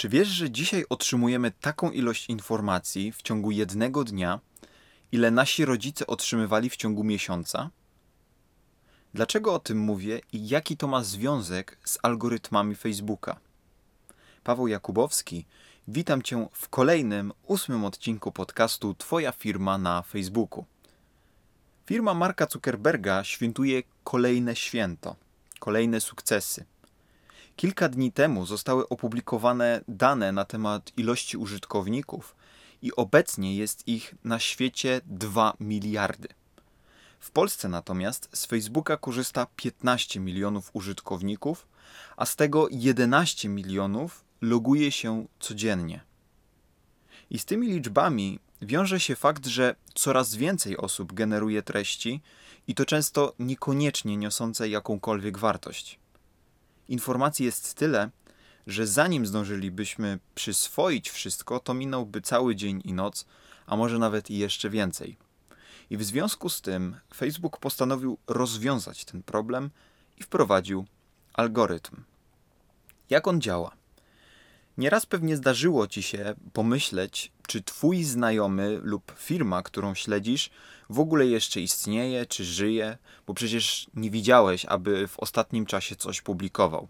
Czy wiesz, że dzisiaj otrzymujemy taką ilość informacji w ciągu jednego dnia, ile nasi rodzice otrzymywali w ciągu miesiąca? Dlaczego o tym mówię i jaki to ma związek z algorytmami Facebooka? Paweł Jakubowski, witam Cię w kolejnym, ósmym odcinku podcastu Twoja firma na Facebooku. Firma Marka Zuckerberga świętuje kolejne święto, kolejne sukcesy. Kilka dni temu zostały opublikowane dane na temat ilości użytkowników i obecnie jest ich na świecie 2 miliardy. W Polsce natomiast z Facebooka korzysta 15 milionów użytkowników, a z tego 11 milionów loguje się codziennie. I z tymi liczbami wiąże się fakt, że coraz więcej osób generuje treści i to często niekoniecznie niosące jakąkolwiek wartość. Informacji jest tyle, że zanim zdążylibyśmy przyswoić wszystko, to minąłby cały dzień i noc, a może nawet i jeszcze więcej. I w związku z tym Facebook postanowił rozwiązać ten problem i wprowadził algorytm. Jak on działa? Nieraz pewnie zdarzyło ci się pomyśleć, czy twój znajomy lub firma, którą śledzisz, w ogóle jeszcze istnieje, czy żyje, bo przecież nie widziałeś, aby w ostatnim czasie coś publikował.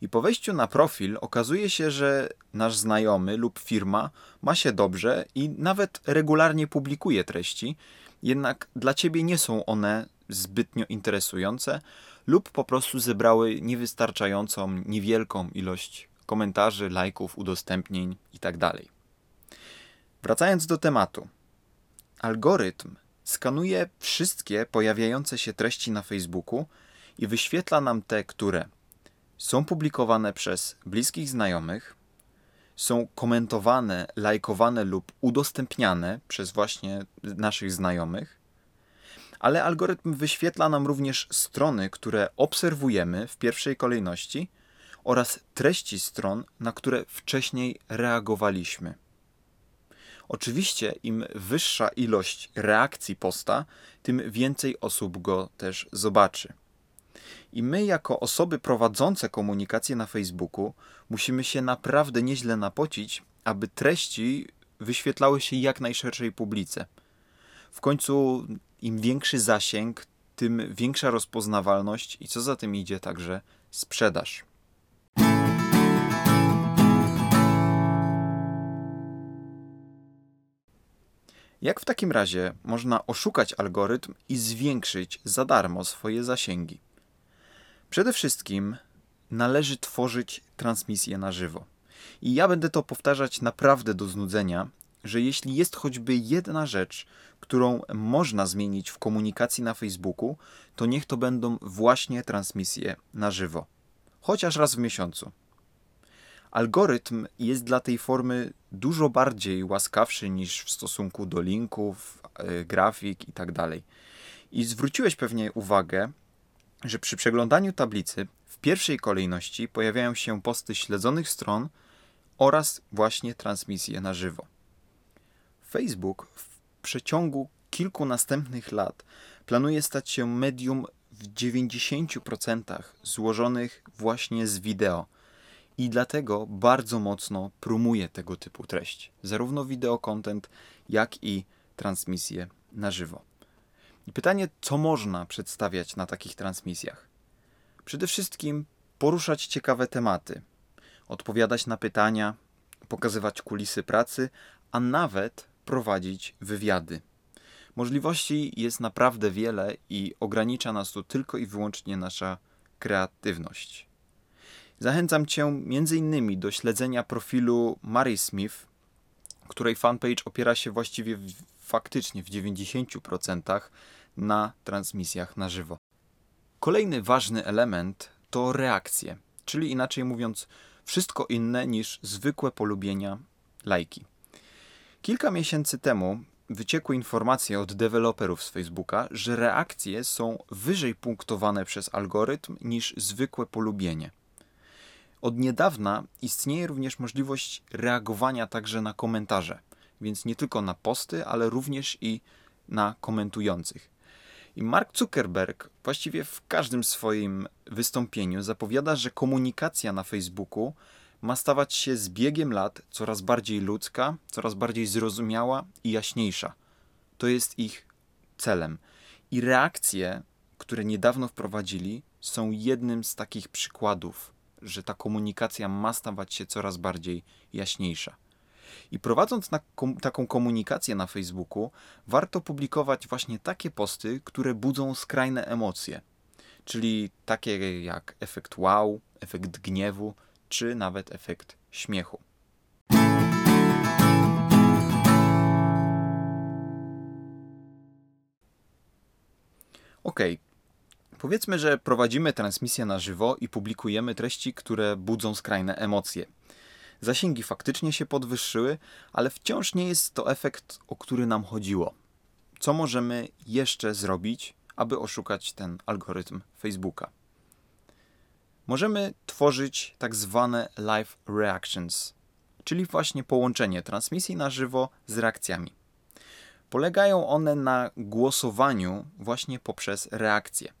I po wejściu na profil okazuje się, że nasz znajomy lub firma ma się dobrze i nawet regularnie publikuje treści, jednak dla ciebie nie są one zbytnio interesujące lub po prostu zebrały niewystarczającą, niewielką ilość komentarzy, lajków, udostępnień itd. Wracając do tematu. Algorytm skanuje wszystkie pojawiające się treści na Facebooku i wyświetla nam te, które są publikowane przez bliskich znajomych, są komentowane, lajkowane lub udostępniane przez właśnie naszych znajomych, ale algorytm wyświetla nam również strony, które obserwujemy w pierwszej kolejności oraz treści stron, na które wcześniej reagowaliśmy. Oczywiście, im wyższa ilość reakcji posta, tym więcej osób go też zobaczy. I my, jako osoby prowadzące komunikację na Facebooku, musimy się naprawdę nieźle napocić, aby treści wyświetlały się jak najszerszej publice. W końcu, im większy zasięg, tym większa rozpoznawalność i co za tym idzie, także sprzedaż. Jak w takim razie można oszukać algorytm i zwiększyć za darmo swoje zasięgi? Przede wszystkim należy tworzyć transmisję na żywo. I ja będę to powtarzać naprawdę do znudzenia, że jeśli jest choćby jedna rzecz, którą można zmienić w komunikacji na Facebooku, to niech to będą właśnie transmisje na żywo. Chociaż raz w miesiącu. Algorytm jest dla tej formy dużo bardziej łaskawszy niż w stosunku do linków, e, grafik itd. Tak I zwróciłeś pewnie uwagę, że przy przeglądaniu tablicy w pierwszej kolejności pojawiają się posty śledzonych stron oraz właśnie transmisje na żywo. Facebook w przeciągu kilku następnych lat planuje stać się medium w 90% złożonych właśnie z wideo – i dlatego bardzo mocno promuje tego typu treść, zarówno wideo content, jak i transmisje na żywo. I pytanie, co można przedstawiać na takich transmisjach? Przede wszystkim poruszać ciekawe tematy, odpowiadać na pytania, pokazywać kulisy pracy, a nawet prowadzić wywiady. Możliwości jest naprawdę wiele i ogranicza nas tu tylko i wyłącznie nasza kreatywność. Zachęcam Cię m.in. do śledzenia profilu Mary Smith, której fanpage opiera się właściwie w, faktycznie w 90% na transmisjach na żywo. Kolejny ważny element to reakcje, czyli inaczej mówiąc, wszystko inne niż zwykłe polubienia, lajki. Kilka miesięcy temu wyciekły informacje od deweloperów z Facebooka, że reakcje są wyżej punktowane przez algorytm niż zwykłe polubienie. Od niedawna istnieje również możliwość reagowania także na komentarze, więc nie tylko na posty, ale również i na komentujących. I Mark Zuckerberg właściwie w każdym swoim wystąpieniu zapowiada, że komunikacja na Facebooku ma stawać się z biegiem lat coraz bardziej ludzka, coraz bardziej zrozumiała i jaśniejsza. To jest ich celem. I reakcje, które niedawno wprowadzili, są jednym z takich przykładów, że ta komunikacja ma stawać się coraz bardziej jaśniejsza. I prowadząc kom taką komunikację na Facebooku, warto publikować właśnie takie posty, które budzą skrajne emocje, czyli takie jak efekt wow, efekt gniewu, czy nawet efekt śmiechu. Ok, powiedzmy, że prowadzimy transmisję na żywo i publikujemy treści, które budzą skrajne emocje. Zasięgi faktycznie się podwyższyły, ale wciąż nie jest to efekt, o który nam chodziło. Co możemy jeszcze zrobić, aby oszukać ten algorytm Facebooka? Możemy tworzyć tak zwane live reactions, czyli właśnie połączenie transmisji na żywo z reakcjami. Polegają one na głosowaniu właśnie poprzez reakcje.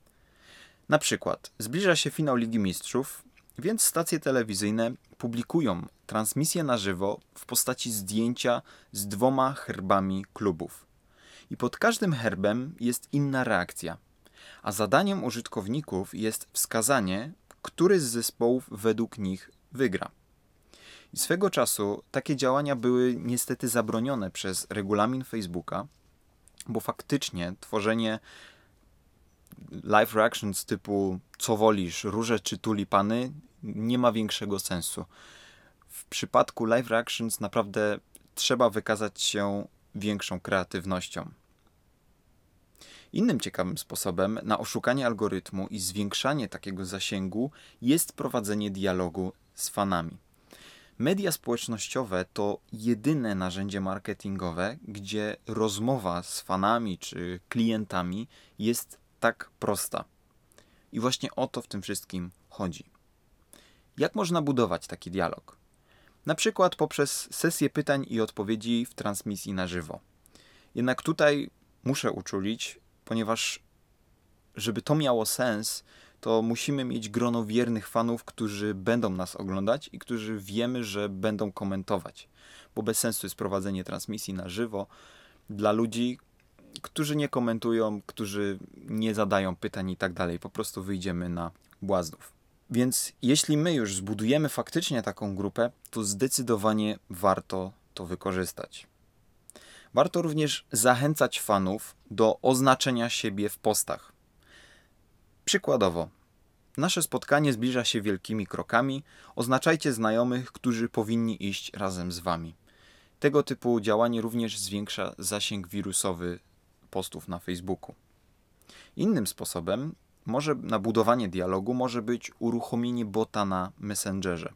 Na przykład zbliża się finał Ligi Mistrzów, więc stacje telewizyjne publikują transmisję na żywo w postaci zdjęcia z dwoma herbami klubów. I pod każdym herbem jest inna reakcja. A zadaniem użytkowników jest wskazanie, który z zespołów według nich wygra. I swego czasu takie działania były niestety zabronione przez regulamin Facebooka, bo faktycznie tworzenie live reactions typu co wolisz, róże czy tulipany nie ma większego sensu. W przypadku live reactions naprawdę trzeba wykazać się większą kreatywnością. Innym ciekawym sposobem na oszukanie algorytmu i zwiększanie takiego zasięgu jest prowadzenie dialogu z fanami. Media społecznościowe to jedyne narzędzie marketingowe, gdzie rozmowa z fanami czy klientami jest tak prosta. I właśnie o to w tym wszystkim chodzi. Jak można budować taki dialog? Na przykład poprzez sesję pytań i odpowiedzi w transmisji na żywo. Jednak tutaj muszę uczulić, ponieważ żeby to miało sens, to musimy mieć grono wiernych fanów, którzy będą nas oglądać i którzy wiemy, że będą komentować. Bo bez sensu jest prowadzenie transmisji na żywo dla ludzi, którzy nie komentują, którzy nie zadają pytań i tak dalej. Po prostu wyjdziemy na błaznów. Więc jeśli my już zbudujemy faktycznie taką grupę, to zdecydowanie warto to wykorzystać. Warto również zachęcać fanów do oznaczenia siebie w postach. Przykładowo, nasze spotkanie zbliża się wielkimi krokami. Oznaczajcie znajomych, którzy powinni iść razem z wami. Tego typu działanie również zwiększa zasięg wirusowy postów na Facebooku. Innym sposobem może na budowanie dialogu może być uruchomienie bota na Messengerze.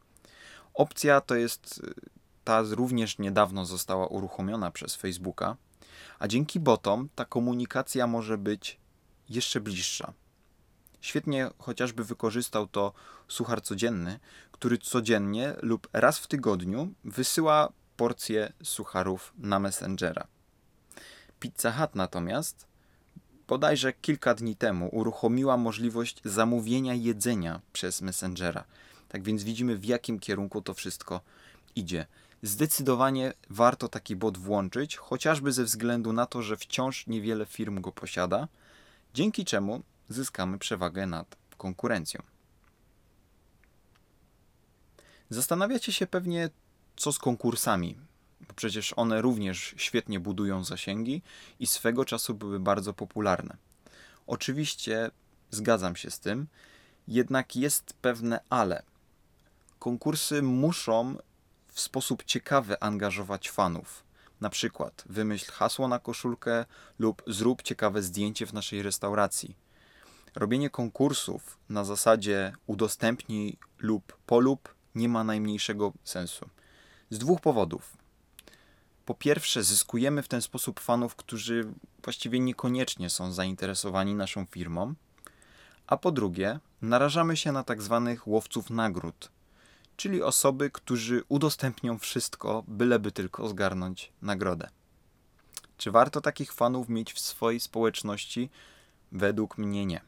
Opcja to jest ta również niedawno została uruchomiona przez Facebooka, a dzięki botom ta komunikacja może być jeszcze bliższa. Świetnie chociażby wykorzystał to suchar codzienny, który codziennie lub raz w tygodniu wysyła porcję sucharów na Messengera. Pizza Hut natomiast bodajże kilka dni temu uruchomiła możliwość zamówienia jedzenia przez Messengera. Tak więc widzimy, w jakim kierunku to wszystko idzie. Zdecydowanie warto taki bot włączyć, chociażby ze względu na to, że wciąż niewiele firm go posiada, dzięki czemu zyskamy przewagę nad konkurencją. Zastanawiacie się pewnie, co z konkursami, bo przecież one również świetnie budują zasięgi i swego czasu były bardzo popularne. Oczywiście zgadzam się z tym, jednak jest pewne ale. Konkursy muszą w sposób ciekawy angażować fanów. Na przykład wymyśl hasło na koszulkę lub zrób ciekawe zdjęcie w naszej restauracji. Robienie konkursów na zasadzie udostępnij lub polub nie ma najmniejszego sensu. Z dwóch powodów. Po pierwsze, zyskujemy w ten sposób fanów, którzy właściwie niekoniecznie są zainteresowani naszą firmą, a po drugie, narażamy się na tak zwanych łowców nagród, czyli osoby, którzy udostępnią wszystko, byleby tylko zgarnąć nagrodę. Czy warto takich fanów mieć w swojej społeczności? Według mnie nie.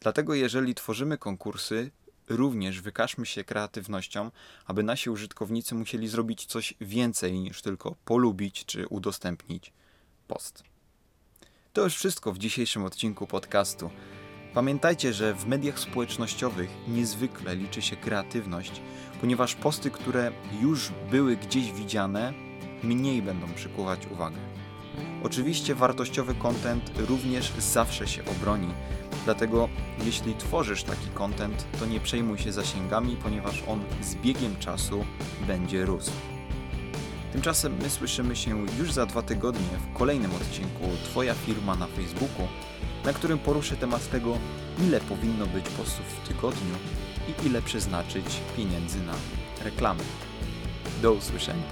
Dlatego, jeżeli tworzymy konkursy, również wykażmy się kreatywnością, aby nasi użytkownicy musieli zrobić coś więcej niż tylko polubić czy udostępnić post. To już wszystko w dzisiejszym odcinku podcastu. Pamiętajcie, że w mediach społecznościowych niezwykle liczy się kreatywność, ponieważ posty, które już były gdzieś widziane, mniej będą przykuwać uwagę. Oczywiście wartościowy content również zawsze się obroni, dlatego jeśli tworzysz taki content, to nie przejmuj się zasięgami, ponieważ on z biegiem czasu będzie rósł. Tymczasem my słyszymy się już za dwa tygodnie w kolejnym odcinku Twoja firma na Facebooku, na którym poruszę temat tego, ile powinno być postów w tygodniu i ile przeznaczyć pieniędzy na reklamy. Do usłyszenia.